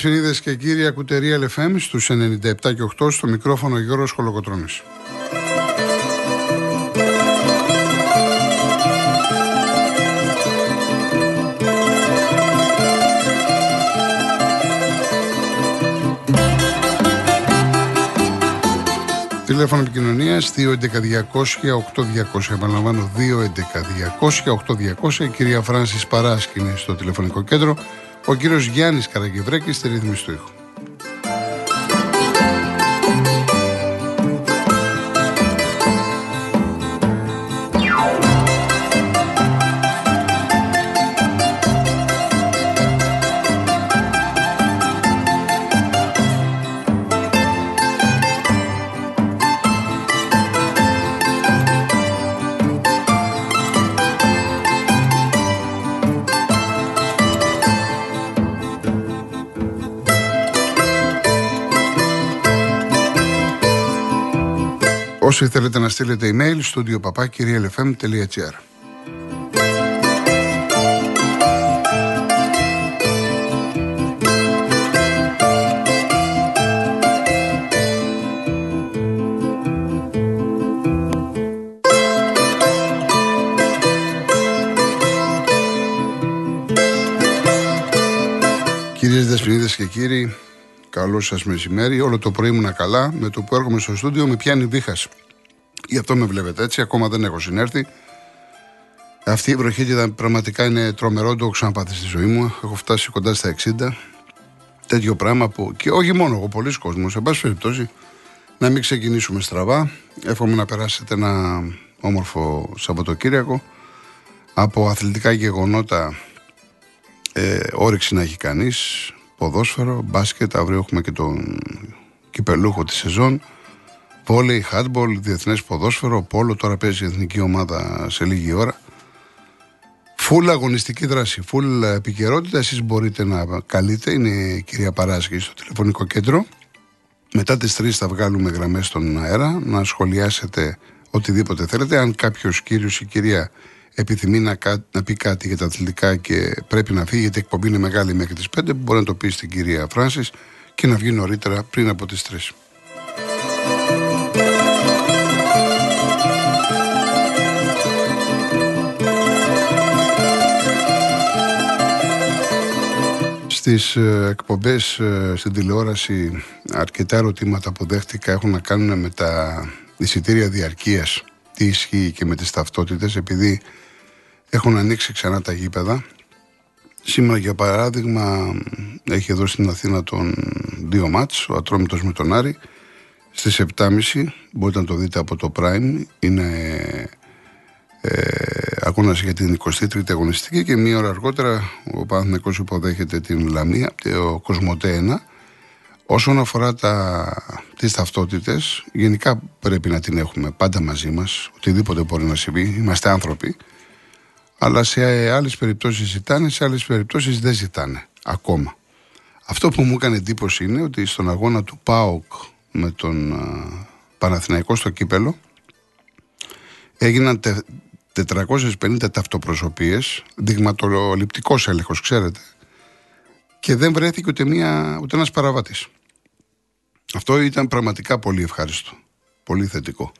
Κυρίε Δεσποινίδε και κύριοι, ακουτερία LFM στους 97 και 8 στο μικρόφωνο Γιώργος Χολοκοτρόνη. Τηλέφωνο επικοινωνίας 211-200-8200. Επαναλαμβάνω 211-200-8200. Η κυρία Φράνσης Παράσκηνη στο τηλεφωνικό κέντρο. Ο κύριος Γιάννης Καραγευρέκης στη ρύθμιση του ήχου. Όσοι θέλετε να στείλετε email στο studio Κυρίες Δεσποινίδες και κύριοι, Καλό σας μεσημέρι. Όλο το πρωί ήμουν καλά. Με το που έρχομαι στο στούντιο με πιάνει βήχας. Γι' αυτό με βλέπετε έτσι. Ακόμα δεν έχω συνέρθει. Αυτή η βροχίτιδα πραγματικά είναι τρομερό. Το έχω ξαναπάθει στη ζωή μου. Έχω φτάσει κοντά στα 60. Τέτοιο πράγμα που. και όχι μόνο εγώ, πολλοί κόσμοι. Σε πάση περιπτώσει, να μην ξεκινήσουμε στραβά. Εύχομαι να περάσετε ένα όμορφο Σαββατοκύριακο. Από αθλητικά γεγονότα ε, όρεξη να έχει κανείς ποδόσφαιρο, μπάσκετ, αύριο έχουμε και τον κυπελούχο της σεζόν. Βόλεϊ, χάτμπολ, διεθνές ποδόσφαιρο, πόλο, τώρα παίζει η εθνική ομάδα σε λίγη ώρα. Φουλ αγωνιστική δράση, φουλ επικαιρότητα. Εσείς μπορείτε να καλείτε, είναι η κυρία Παράσκη στο τηλεφωνικό κέντρο. Μετά τις 3 θα βγάλουμε γραμμές στον αέρα να σχολιάσετε οτιδήποτε θέλετε. Αν κάποιος κύριος ή κυρία επιθυμεί να, να πει κάτι για τα αθλητικά και πρέπει να φύγει, γιατί η εκπομπή είναι μεγάλη μέχρι τις 5, μπορεί να το πει στην κυρία Φράνσης και να βγει νωρίτερα πριν από τις 3. Στις ε, εκπομπές ε, στην τηλεόραση αρκετά ερωτήματα που δέχτηκα έχουν να κάνουν με τα εισιτήρια διαρκείας τι ισχύει και με τις ταυτότητες επειδή έχουν ανοίξει ξανά τα γήπεδα. Σήμερα για παράδειγμα έχει εδώ στην Αθήνα τον δύο μάτς, ο Ατρόμητος με τον Άρη. Στις 7.30 μπορείτε να το δείτε από το Prime. Είναι ε, αγώνας για την 23η αγωνιστική και μία ώρα αργότερα ο Παναθηναϊκός υποδέχεται την Λαμία, ο Κοσμοτέ 1. Όσον αφορά τα, τις ταυτότητες, γενικά πρέπει να την έχουμε πάντα μαζί μας, οτιδήποτε μπορεί να συμβεί, είμαστε άνθρωποι. Αλλά σε άλλες περιπτώσεις ζητάνε, σε άλλες περιπτώσεις δεν ζητάνε ακόμα. Αυτό που μου έκανε εντύπωση είναι ότι στον αγώνα του ΠΑΟΚ με τον Παναθηναϊκό στο κύπελο έγιναν 450 ταυτοπροσωπείες, δειγματοληπτικός έλεγχος, ξέρετε, και δεν βρέθηκε ούτε, μία, ούτε ένας παραβάτης. Αυτό ήταν πραγματικά πολύ ευχάριστο, πολύ θετικό.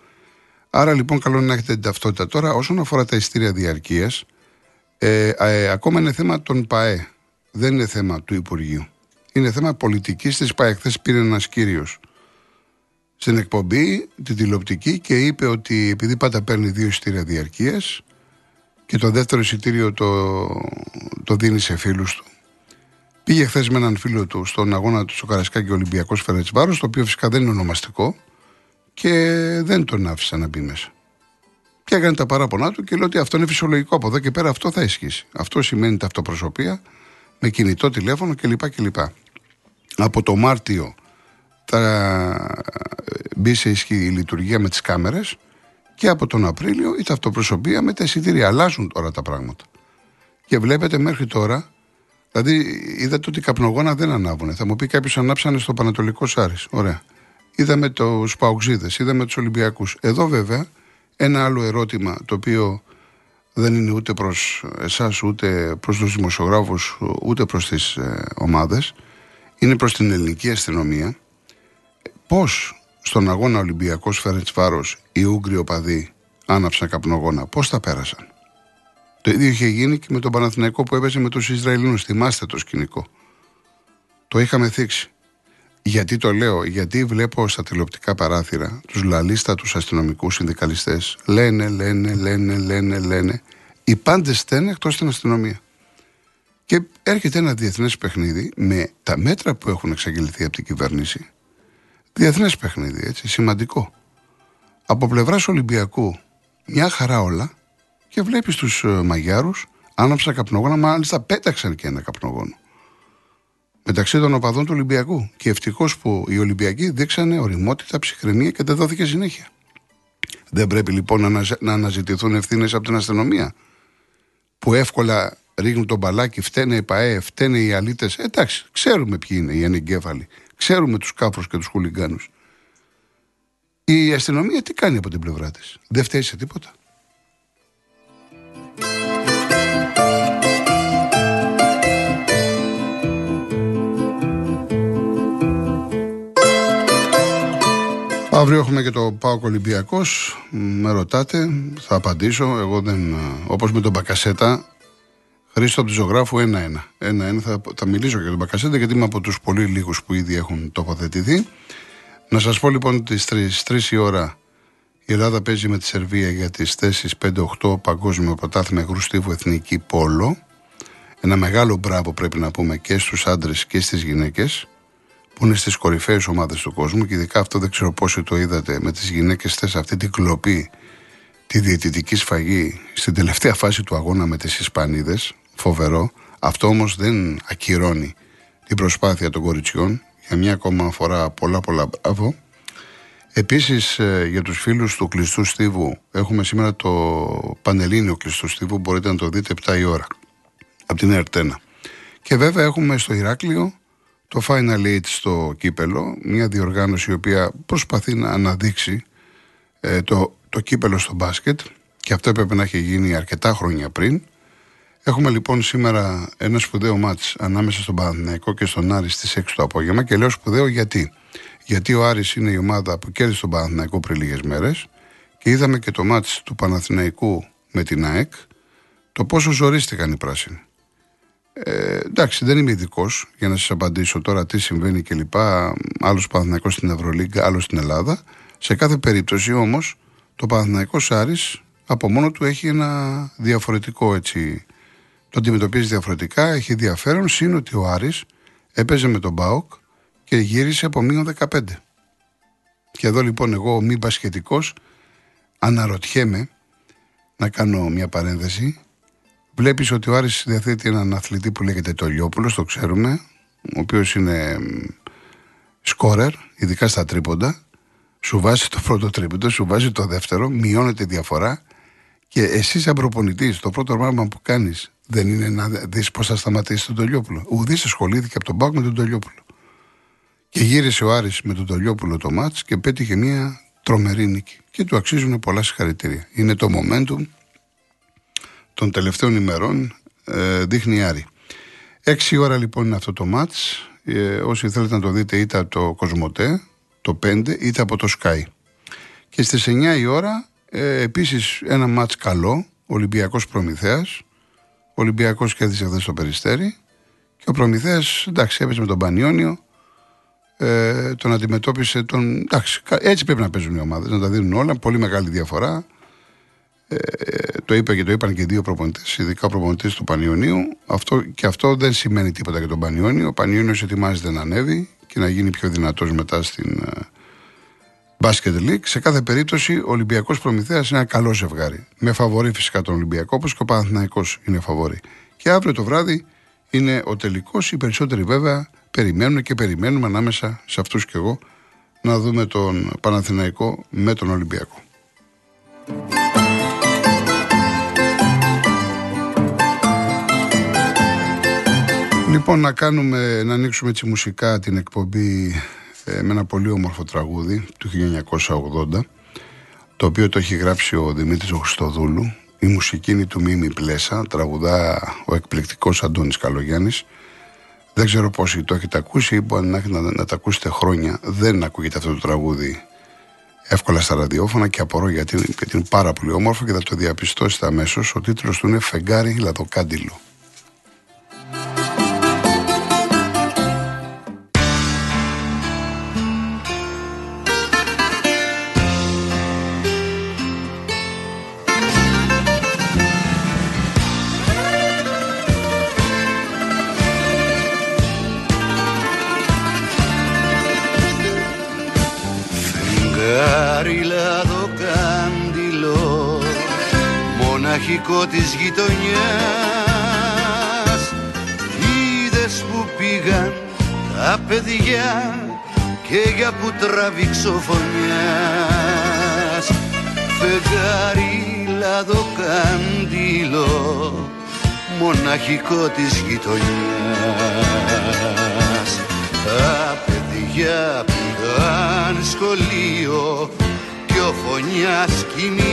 Άρα λοιπόν καλό είναι να έχετε την ταυτότητα. Τώρα όσον αφορά τα ειστήρια διαρκείας, ε, ε, ακόμα είναι θέμα των ΠΑΕ. Δεν είναι θέμα του Υπουργείου. Είναι θέμα πολιτικής της ΠΑΕ. Χθες πήρε ένας κύριος στην εκπομπή, την τηλεοπτική και είπε ότι επειδή πάντα παίρνει δύο ειστήρια διαρκείας και το δεύτερο εισιτήριο το, το δίνει σε φίλους του. Πήγε χθες με έναν φίλο του στον αγώνα του στο Καρασκάκι Ολυμπιακός Φερετσβάρο, το οποίο φυσικά δεν είναι ονομαστικό και δεν τον άφησε να μπει μέσα. Και έκανε τα παράπονά του και λέει ότι αυτό είναι φυσιολογικό. Από εδώ και πέρα αυτό θα ισχύσει. Αυτό σημαίνει ταυτοπροσωπεία με κινητό τηλέφωνο κλπ. κλπ. Από το Μάρτιο θα μπει σε ισχύ η λειτουργία με τις κάμερες και από τον Απρίλιο η ταυτοπροσωπεία με τα εισιτήρια. Αλλάζουν τώρα τα πράγματα. Και βλέπετε μέχρι τώρα, δηλαδή είδατε ότι οι καπνογόνα δεν ανάβουν. Θα μου πει κάποιος ανάψανε στο Πανατολικό Σάρις. Ωραία. Είδαμε τους Παουξίδε, είδαμε τους Ολυμπιακούς. Εδώ βέβαια ένα άλλο ερώτημα το οποίο δεν είναι ούτε προς εσάς, ούτε προς τους δημοσιογράφους, ούτε προς τις ε, ομάδες είναι προς την ελληνική αστυνομία πώς στον αγώνα Ολυμπιακός Φέρετς Βάρος οι Ούγγροι οπαδοί άναψαν καπνογόνα, πώς τα πέρασαν; Το ίδιο είχε γίνει και με τον Παναθηναϊκό που έπαιζε με τους Ισραηλινούς. Θυμάστε το σκηνικό. Το είχαμε θίξει. Γιατί το λέω, γιατί βλέπω στα τηλεοπτικά παράθυρα τους λαλίστατους αστυνομικούς συνδικαλιστές λένε, λένε, λένε, λένε, λένε. Οι πάντες στένε εκτός την αστυνομία. Και έρχεται ένα διεθνές παιχνίδι με τα μέτρα που έχουν εξαγγελθεί από την κυβέρνηση. Διεθνές παιχνίδι, έτσι, σημαντικό. Από πλευράς Ολυμπιακού, μια χαρά όλα και βλέπεις τους ε, μαγιάρους άναψαν καπνογόνα, μάλιστα πέταξαν και ένα καπνογόνο μεταξύ των οπαδών του Ολυμπιακού. Και ευτυχώς που οι Ολυμπιακοί δείξανε οριμότητα, ψυχραιμία και δεν δόθηκε συνέχεια. Δεν πρέπει λοιπόν να αναζητηθούν ευθύνες από την αστυνομία που εύκολα ρίχνουν τον μπαλάκι, φταίνε οι ΠαΕ, φταίνε οι αλήτες. Ε, εντάξει, ξέρουμε ποιοι είναι οι ανεγκέφαλοι. Ξέρουμε τους κάφρους και τους χουλιγκάνους. Η αστυνομία τι κάνει από την πλευρά της; Δεν φταίει σε τίποτα. Αύριο έχουμε και το Πάο Ολυμπιακός. Με ρωτάτε, θα απαντήσω. Εγώ δεν. Όπως με τον Μπακασέτα, Χρήστο από του ζωγράφου ένα-ένα. Ένα-ένα θα, θα μιλήσω για τον Μπακασέτα γιατί είμαι από τους πολύ λίγους που ήδη έχουν τοποθετηθεί. Να σας πω λοιπόν ότι στι 3, η ώρα η Ελλάδα παίζει με τη Σερβία για τις θέσεις 5-8 Παγκόσμιο Πρωτάθλημα Εγρού Στίβου Εθνική Πόλο. Ένα μεγάλο μπράβο πρέπει να πούμε και στους άντρες και στις γυναίκες που είναι στις κορυφαίες ομάδες του κόσμου και ειδικά αυτό δεν ξέρω πόσοι το είδατε με τις γυναίκες θες αυτή την κλοπή, τη διαιτητική σφαγή στην τελευταία φάση του αγώνα με τις Ισπανίδες. Φοβερό. Αυτό όμως δεν ακυρώνει την προσπάθεια των κοριτσιών. Για μια ακόμα φορά πολλά πολλά μπράβο. Επίσης ε, για τους φίλους του κλειστού στίβου έχουμε σήμερα το Πανελλήνιο κλειστού στίβου. Μπορείτε να το δείτε 7 η ώρα από την ΕΡΤΕΝΑ. Και βέβαια έχουμε στο Ηράκλειο το Final Eight στο κύπελο, μια διοργάνωση η οποία προσπαθεί να αναδείξει ε, το, το κύπελο στο μπάσκετ και αυτό έπρεπε να έχει γίνει αρκετά χρόνια πριν. Έχουμε λοιπόν σήμερα ένα σπουδαίο μάτς ανάμεσα στον Παναθηναϊκό και στον Άρης στις 6 το απόγευμα και λέω σπουδαίο γιατί. Γιατί ο Άρης είναι η ομάδα που κέρδισε τον Παναθηναϊκό πριν λίγες μέρες και είδαμε και το μάτς του Παναθηναϊκού με την ΑΕΚ το πόσο ζορίστηκαν οι πράσινοι. Ε, εντάξει, δεν είμαι ειδικός για να σας απαντήσω τώρα τι συμβαίνει κλπ. Άλλος Παναθηναϊκός στην Ευρωλίγκα, άλλος στην Ελλάδα. Σε κάθε περίπτωση όμως, το Παναθηναϊκός Άρη από μόνο του έχει ένα διαφορετικό έτσι. Το αντιμετωπίζει διαφορετικά, έχει ενδιαφέρον. Συν ότι ο Άρης έπαιζε με τον Μπάουκ και γύρισε από μείον 15. Και εδώ λοιπόν εγώ, μη πασχετικό, αναρωτιέμαι να κάνω μια παρένθεση Βλέπεις ότι ο Άρης διαθέτει έναν αθλητή που λέγεται Τολιόπουλος, το ξέρουμε, ο οποίος είναι σκόρερ, ειδικά στα τρίποντα. Σου βάζει το πρώτο τρίποντο, σου βάζει το δεύτερο, μειώνεται η διαφορά και εσύ, σαν προπονητής, το πρώτο πράγμα που κάνεις δεν είναι να δεις πώς θα σταματήσει τον Τολιόπουλο. Ουδής ασχολήθηκε από τον Πάουκ με τον Τολιόπουλο. Και γύρισε ο Άρης με τον Τολιόπουλο το μάτς και πέτυχε μια τρομερή νίκη. Και του αξίζουν πολλά συγχαρητήρια. Είναι το momentum των τελευταίων ημερών ε, δείχνει Άρη. Έξι ώρα λοιπόν είναι αυτό το μάτς. Ε, όσοι θέλετε να το δείτε είτε από το Κοσμοτέ, το 5, είτε από το Sky. Και στις 9 η ώρα ε, επίσης ένα μάτς καλό, Ολυμπιακός Προμηθέας. Ο Ολυμπιακός κέρδισε χθες στο Περιστέρι. Και ο Προμηθέας, εντάξει, έπαιζε με τον Πανιόνιο. Ε, τον αντιμετώπισε τον. Εντάξει, έτσι πρέπει να παίζουν οι ομάδες, να τα δίνουν όλα. Πολύ μεγάλη διαφορά. Ε, το είπε και το είπαν και δύο προπονητές, ειδικά προπονητέ του Πανιωνίου. Αυτό, και αυτό δεν σημαίνει τίποτα για τον Πανιόνιο. Ο Πανιόνιος ετοιμάζεται να ανέβει και να γίνει πιο δυνατός μετά στην uh, Basket League. Σε κάθε περίπτωση, ο Ολυμπιακός Προμηθέας είναι ένα καλό ζευγάρι. Με φαβορή φυσικά τον Ολυμπιακό, όπως και ο Παναθυναϊκό είναι φαβορή. Και αύριο το βράδυ είναι ο τελικός. Οι περισσότεροι βέβαια περιμένουν και περιμένουμε ανάμεσα σε αυτούς και εγώ να δούμε τον Παναθηναϊκό με τον Ολυμπιακό. Λοιπόν, να κάνουμε, να ανοίξουμε έτσι μουσικά την εκπομπή ε, με ένα πολύ όμορφο τραγούδι του 1980 το οποίο το έχει γράψει ο Δημήτρης Χριστοδούλου η μουσική είναι του Μίμη Πλέσα τραγουδά ο εκπληκτικός Αντώνης Καλογιάννης Δεν ξέρω πόσοι το έχετε ακούσει ή μπορεί να, να, να τα ακούσετε χρόνια. Δεν ακούγεται αυτό το τραγούδι εύκολα στα ραδιόφωνα και απορώ γιατί, γιατί είναι πάρα πολύ όμορφο και θα το διαπιστώσετε αμέσως. Ο τίτλος του είναι Φεγγάρι Λαδοκάντιλο. Τραβήξω φωνιάς Φεγγάρι λαδοκάντιλο μοναχικό της γειτονιάς. Τα παιδιά πήγαν σχολείο και ο φωνιάς κοιμήθηκε.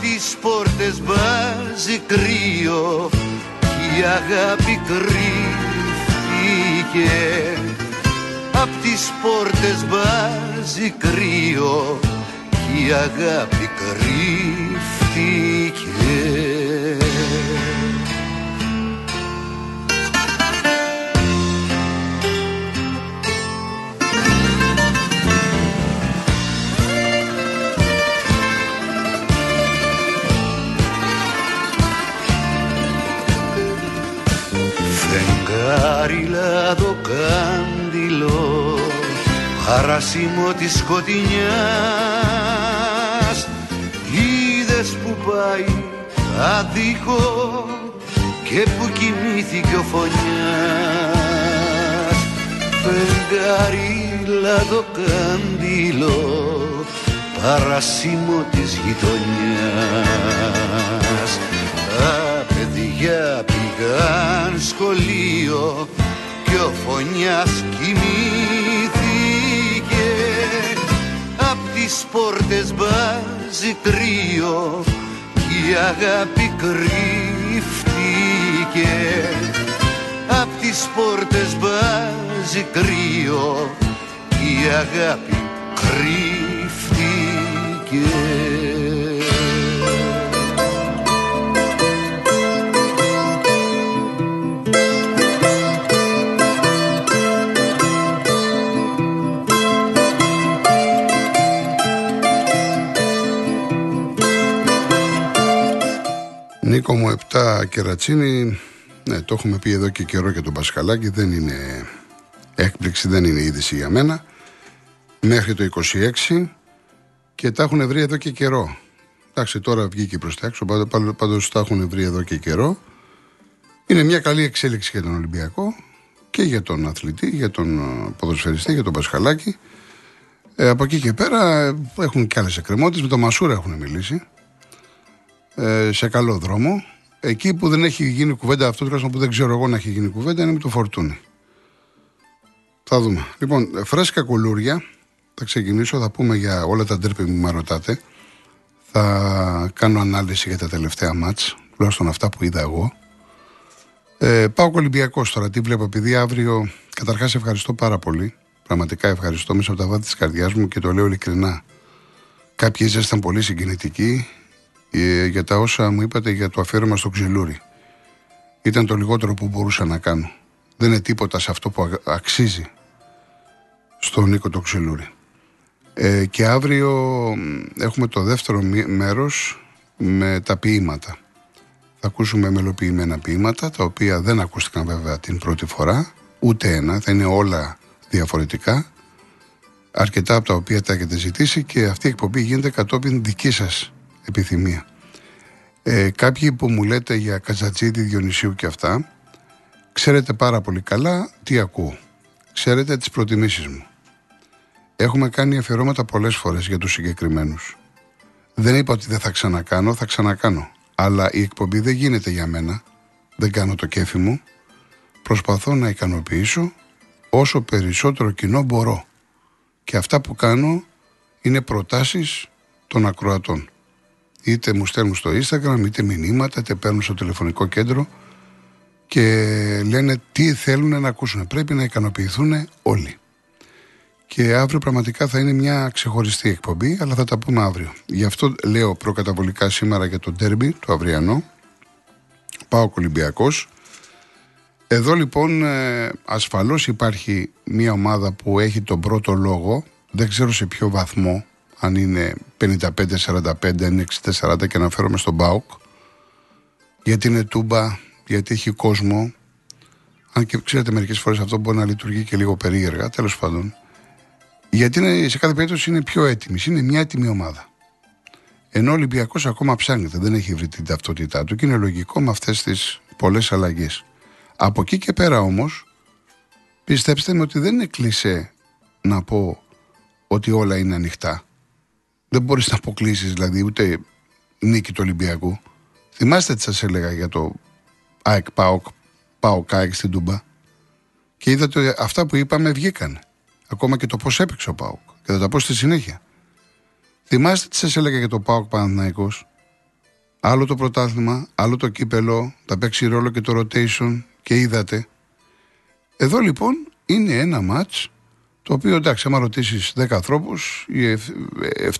Τις πόρτες βάζει κρύο η αγάπη κρύφτηκε Απ' τις πόρτες βάζει κρύο η αγάπη κρύφτηκε το κάντιλο χαράσιμο της σκοτεινιάς. Είδες που πάει αδίκο και που κοιμήθηκε ο φωνιάς. Φεγγάρι το κάντιλο παρασίμω της γειτονιάς. τα παιδιά πήγαν σχολείο και ο φωνιάς κοιμήθηκε. Απ' τις πόρτες βάζει κρύο η αγάπη κρύφτηκε. Απ' τις πόρτες βάζει κρύο η αγάπη κρύφτηκε Νίκο μου 7 κερατσίνη. Ναι το έχουμε πει εδώ και καιρό για τον Πασχαλάκη. Δεν είναι έκπληξη Δεν είναι είδηση για μένα. Μέχρι το 26 Και τα έχουν βρει εδώ και καιρό. Εντάξει τώρα βγήκε προς τα έξω Πάντως τα έχουν βρει εδώ και καιρό. Είναι μια καλή εξέλιξη για τον Ολυμπιακό Και για τον αθλητή Για τον ε, ποδοσφαιριστή Για τον Πασχαλάκη. Ε, από εκεί και πέρα ε, έχουν και άλλες εκκρεμότητες. Με τον Μασούρα έχουν μιλήσει. ε, σε καλό δρόμο. Εκεί που δεν έχει γίνει κουβέντα, αυτό τουλάχιστον που δεν ξέρω εγώ να έχει γίνει κουβέντα, είναι με το φορτούνι. Θα δούμε. Λοιπόν, φρέσκα κουλούρια. Θα ξεκινήσω, θα πούμε για όλα τα ντέρπι που με ρωτάτε. Θα κάνω ανάλυση για τα τελευταία μάτς, τουλάχιστον αυτά που είδα εγώ. Ε, πάω Ολυμπιακός τώρα. Τι βλέπω, επειδή αύριο. Καταρχάς, ευχαριστώ πάρα πολύ. Πραγματικά ευχαριστώ μέσα από τα βάθη της καρδιάς μου και το λέω ειλικρινά. Κάποιοι ήσασταν πολύ συγκινητικοί. Ε, για τα όσα μου είπατε για το αφαίρεμα στο ξυλούρι. Ήταν το λιγότερο που μπορούσα να κάνω. Δεν είναι τίποτα σε αυτό που αξίζει στον Νίκο το ξυλούρι. Ε, και αύριο έχουμε το δεύτερο μέρος με τα ποίηματα. Θα ακούσουμε μελοποιημένα ποίηματα, τα οποία δεν ακούστηκαν βέβαια την πρώτη φορά, ούτε ένα, θα είναι όλα διαφορετικά, αρκετά από τα οποία τα έχετε ζητήσει και αυτή η εκπομπή γίνεται κατόπιν δική σας επιθυμία. Ε, κάποιοι που μου λέτε για Καζατζίδη, Διονυσίου και αυτά, ξέρετε πάρα πολύ καλά τι ακούω. Ξέρετε τις προτιμήσεις μου. Έχουμε κάνει αφιερώματα πολλές φορές για τους συγκεκριμένους. Δεν είπα ότι δεν θα ξανακάνω, θα ξανακάνω. Αλλά η εκπομπή δεν γίνεται για μένα. Δεν κάνω το κέφι μου. Προσπαθώ να ικανοποιήσω όσο περισσότερο κοινό μπορώ. Και αυτά που κάνω είναι προτάσεις των ακροατών είτε μου στέλνουν στο Instagram, είτε μηνύματα, είτε παίρνουν στο τηλεφωνικό κέντρο και λένε τι θέλουν να ακούσουν. Πρέπει να ικανοποιηθούν όλοι. Και αύριο πραγματικά θα είναι μια ξεχωριστή εκπομπή, αλλά θα τα πούμε αύριο. Γι' αυτό λέω προκαταβολικά σήμερα για το ντέρμπι, το αυριανό. Πάω Ολυμπιακός. Εδώ λοιπόν ε, ασφαλώς υπάρχει μια ομάδα που έχει τον πρώτο λόγο, δεν ξέρω σε ποιο βαθμό, αν είναι 55-45, αν είναι 60-40 και αναφέρομαι στον ΠΑΟΚ, γιατί είναι τούμπα, γιατί έχει κόσμο, αν και ξέρετε μερικές φορές αυτό μπορεί να λειτουργεί και λίγο περίεργα, τέλος πάντων. Γιατί είναι, σε κάθε περίπτωση είναι πιο έτοιμης, είναι μια έτοιμη ομάδα. Ενώ ο Ολυμπιακός ακόμα ψάχνεται, δεν έχει βρει την ταυτότητά του και είναι λογικό με αυτές τις πολλές αλλαγές. Από εκεί και πέρα όμως, πιστέψτε με ότι δεν είναι κλεισέ να πω ότι όλα είναι ανοιχτά. Δεν μπορείς να αποκλείσεις δηλαδή ούτε νίκη του Ολυμπιακού. Θυμάστε τι σας έλεγα για το ΑΕΚ ΠΑΟΚ, ΠΑΟΚ ΑΕΚ στην Τούμπα. Και είδατε ότι αυτά που είπαμε βγήκαν. Ακόμα και το πώς έπαιξε ο ΠΑΟΚ. Και θα τα πω στη συνέχεια. Θυμάστε τι σας έλεγα για το ΠΑΟΚ Παναθηναϊκός. Άλλο το πρωτάθλημα, άλλο το κύπελο, θα παίξει ρόλο και το rotation και είδατε. Εδώ λοιπόν είναι ένα μάτς το οποίο εντάξει, άμα ρωτήσεις 10 ανθρώπους, οι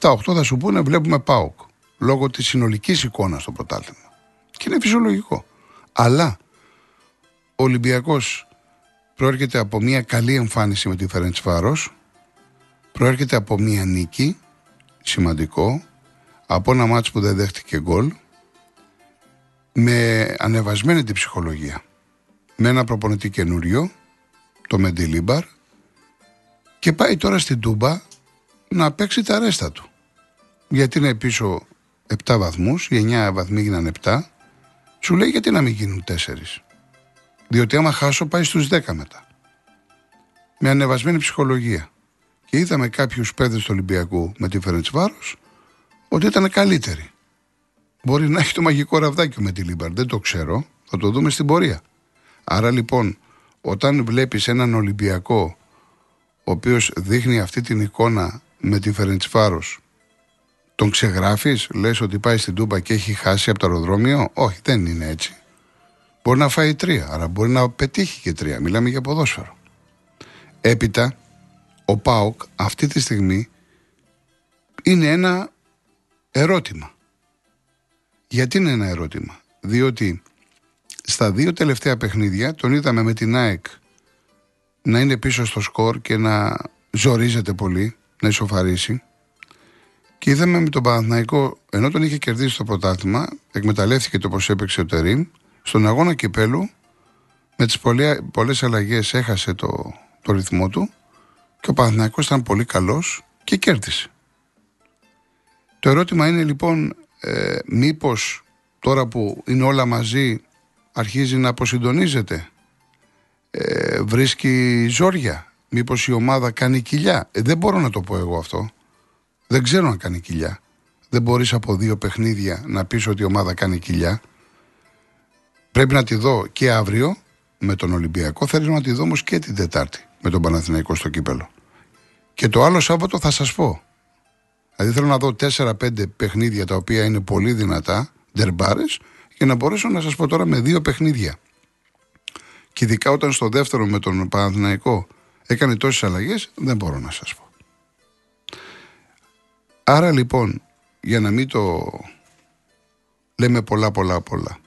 7-8 θα σου πούνε βλέπουμε ΠΑΟΚ. Λόγω της συνολικής εικόνας στο πρωτάθλημα. Και είναι φυσιολογικό. Αλλά ο Ολυμπιακός προέρχεται από μια καλή εμφάνιση με τη Φερέντς Φάρος. Προέρχεται από μια νίκη. Σημαντικό. Από ένα μάτσο που δεν δέχτηκε γκολ. Με ανεβασμένη την ψυχολογία με ένα προπονητή καινούριο, το Μεντιλίμπαρ, και πάει τώρα στην Τούμπα να παίξει τα ρέστα του. Γιατί είναι πίσω 7 βαθμούς, οι 9 βαθμοί γίνανε 7, σου λέει γιατί να μην γίνουν 4. Διότι άμα χάσω πάει στους 10 μετά. Με ανεβασμένη ψυχολογία. Και είδαμε κάποιους παίκτες του Ολυμπιακού με τη Φερεντσβάρος ότι ήταν καλύτεροι. Μπορεί να έχει το μαγικό ραβδάκι Μεντιλίμπαρ, δεν το ξέρω, θα το δούμε στην πορεία. Άρα λοιπόν, όταν βλέπεις έναν Ολυμπιακό ο οποίος δείχνει αυτή την εικόνα με τη Φερεντσβάρος τον ξεγράφεις, λες ότι πάει στην Τούμπα και έχει χάσει από το αεροδρόμιο; Όχι, δεν είναι έτσι. Μπορεί να φάει τρία, άρα μπορεί να πετύχει και τρία. Μιλάμε για ποδόσφαιρο. Έπειτα, ο ΠΑΟΚ αυτή τη στιγμή είναι ένα ερώτημα. Γιατί είναι ένα ερώτημα; Διότι στα δύο τελευταία παιχνίδια τον είδαμε με την ΑΕΚ να είναι πίσω στο σκορ και να ζορίζεται πολύ, να ισοφαρίσει. Και είδαμε με τον Παναθηναϊκό, ενώ τον είχε κερδίσει το πρωτάθλημα, εκμεταλλεύτηκε το πώς έπαιξε ο Τερήμ, στον αγώνα κυπέλου, με τις πολλέ αλλαγές έχασε το, το ρυθμό του και ο Παναθηναϊκός ήταν πολύ καλός και κέρδισε. Το ερώτημα είναι λοιπόν, ε, μήπως τώρα που είναι όλα μαζί αρχίζει να αποσυντονίζεται. Ε, βρίσκει ζόρια. Μήπως η ομάδα κάνει κοιλιά. Ε, δεν μπορώ να το πω εγώ αυτό. Δεν ξέρω να κάνει κοιλιά. Δεν μπορείς από δύο παιχνίδια να πεις ότι η ομάδα κάνει κοιλιά. Πρέπει να τη δω και αύριο με τον Ολυμπιακό. Θέλω να τη δω όμως και την Τετάρτη με τον Παναθηναϊκό στο κύπελο. Και το άλλο Σάββατο θα σας πω. Δηλαδή θέλω να δω 4-5 παιχνίδια τα οποία είναι πολύ δυνατά, ντερμπάρες, για να μπορέσω να σας πω τώρα με δύο παιχνίδια. Και ειδικά όταν στο δεύτερο με τον Παναθηναϊκό έκανε τόσες αλλαγές, δεν μπορώ να σας πω. Άρα λοιπόν, για να μην το λέμε πολλά πολλά πολλά,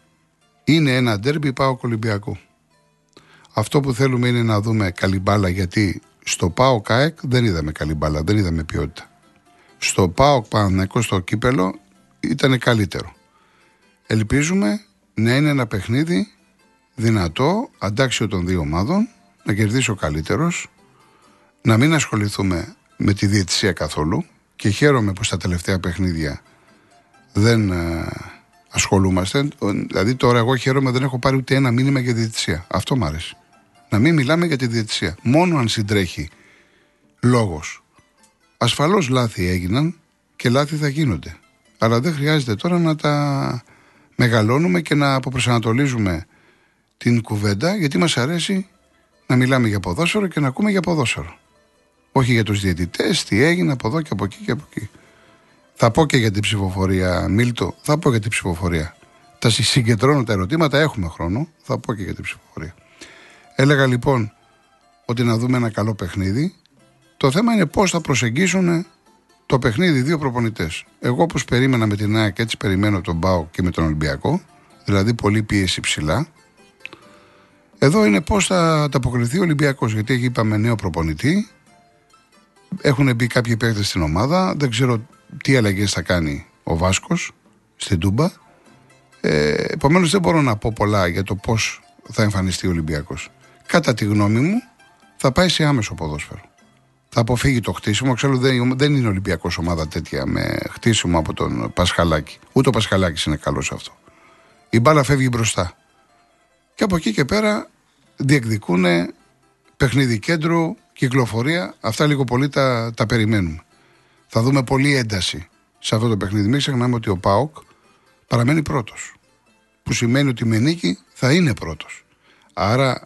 είναι ένα ντέρμπι πάω Ολυμπιακού. Αυτό που θέλουμε είναι να δούμε καλή μπάλα γιατί στο ΠΑΟ ΚΑΕΚ δεν είδαμε καλή μπάλα, δεν είδαμε ποιότητα. Στο ΠΑΟ Παναθηναϊκό στο κύπελο ήταν καλύτερο. Ελπίζουμε να είναι ένα παιχνίδι δυνατό, αντάξιο των δύο ομάδων, να κερδίσει ο καλύτερος, να μην ασχοληθούμε με τη διαιτησία καθόλου και χαίρομαι που στα τελευταία παιχνίδια δεν ε, ασχολούμαστε. Δηλαδή τώρα εγώ χαίρομαι δεν έχω πάρει ούτε ένα μήνυμα για διαιτησία. Αυτό μου άρεσε. Να μην μιλάμε για τη διαιτησία. Μόνο αν συντρέχει λόγος. Ασφαλώς λάθη έγιναν και λάθη θα γίνονται. Αλλά δεν χρειάζεται τώρα να τα μεγαλώνουμε και να αποπροσανατολίζουμε την κουβέντα γιατί μας αρέσει να μιλάμε για ποδόσφαιρο και να ακούμε για ποδόσφαιρο. Όχι για τους διαιτητές, τι έγινε από εδώ και από εκεί και από εκεί. Θα πω και για την ψηφοφορία, Μίλτο, θα πω για την ψηφοφορία. τα συγκεντρώνω τα ερωτήματα, έχουμε χρόνο. Θα πω και για την ψηφοφορία. Έλεγα λοιπόν ότι να δούμε ένα καλό παιχνίδι. Το θέμα είναι πώς θα προσεγγίσουν το παιχνίδι δύο προπονητές. Εγώ όπως περίμενα με την ΑΕΚ, έτσι περιμένω τον Μπάο και με τον Ολυμπιακό. Δηλαδή πολύ πίεση ψηλά. Εδώ είναι πώς θα ανταποκριθεί ο Ολυμπιακός. Γιατί έχει είπαμε νέο προπονητή. Έχουν μπει κάποιοι παίκτες στην ομάδα. Δεν ξέρω τι αλλαγές θα κάνει ο Βάσκος στην Τούμπα. Ε, Επομένως δεν μπορώ να πω πολλά για το πώς θα εμφανιστεί ο Ολυμπιακός. Κατά τη γνώμη μου, θα πάει σε άμεσο ποδόσφαιρο. Θα αποφύγει το χτίσιμο. Ξέρω δεν, δεν είναι Ολυμπιακός ομάδα τέτοια με χτίσιμο από τον Πασχαλάκη. Ούτε ο Πασχαλάκης είναι καλός σε αυτό. Η μπάλα φεύγει μπροστά. Και από εκεί και πέρα διεκδικούν παιχνίδι κέντρου, κυκλοφορία. Αυτά λίγο πολύ τα, τα περιμένουμε. Θα δούμε πολύ ένταση σε αυτό το παιχνίδι. Μην ξεχνάμε ότι ο Πάοκ παραμένει πρώτος. Που σημαίνει ότι με νίκη θα είναι πρώτος. Άρα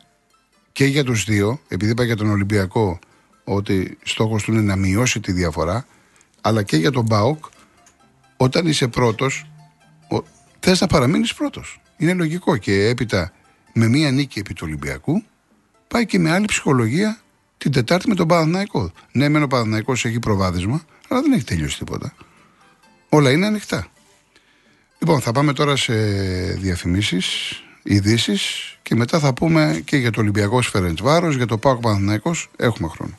και για τους δύο, επειδή είπα για τον Ολυμπιακό ότι στόχος του είναι να μειώσει τη διαφορά, αλλά και για τον Πάοκ, όταν είσαι πρώτος, θες να παραμείνεις πρώτος. Είναι λογικό και έπειτα με μία νίκη επί του Ολυμπιακού πάει και με άλλη ψυχολογία την Τετάρτη με τον Παναθηναϊκό. Ναι, μεν ο Παναθηναϊκός έχει προβάδισμα, αλλά δεν έχει τελειώσει τίποτα. Όλα είναι ανοιχτά. Λοιπόν, θα πάμε τώρα σε διαφημίσεις, ειδήσεις και μετά θα πούμε και για το Ολυμπιακός Σφερεντσβάρο, για το Πάοκ Παναθηναϊκός. Έχουμε χρόνο.